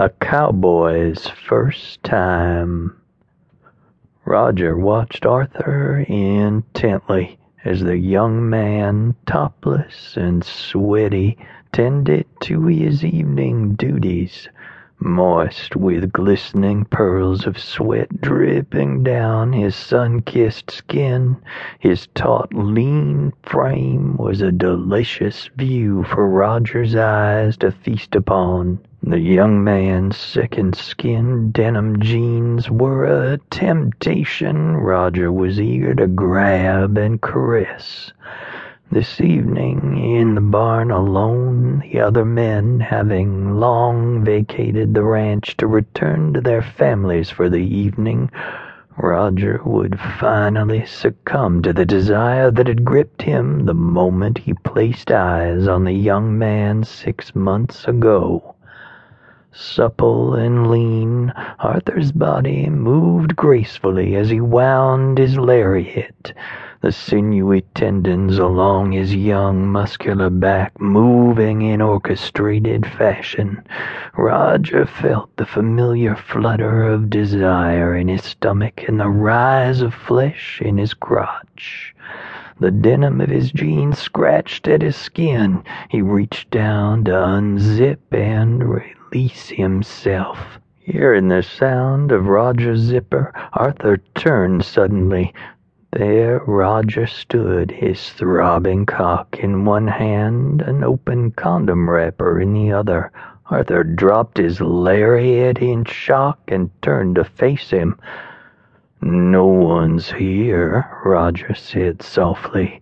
A cowboy's first time. Roger watched Arthur intently as the young man, topless and sweaty, tended to his evening duties moist with glistening pearls of sweat dripping down his sun-kissed skin. His taut, lean frame was a delicious view for Roger's eyes to feast upon. The young man's second-skin denim jeans were a temptation Roger was eager to grab and caress. This evening, in the barn alone, the other men having long vacated the ranch to return to their families for the evening, Roger would finally succumb to the desire that had gripped him the moment he placed eyes on the young man six months ago. Supple and lean, Arthur's body moved gracefully as he wound his lariat the sinewy tendons along his young, muscular back moving in orchestrated fashion. Roger felt the familiar flutter of desire in his stomach and the rise of flesh in his crotch. The denim of his jeans scratched at his skin. He reached down to unzip and release himself. Hearing the sound of Roger's zipper, Arthur turned suddenly. There Roger stood, his throbbing cock in one hand, an open condom wrapper in the other. Arthur dropped his lariat in shock and turned to face him. No one's here, Roger said softly.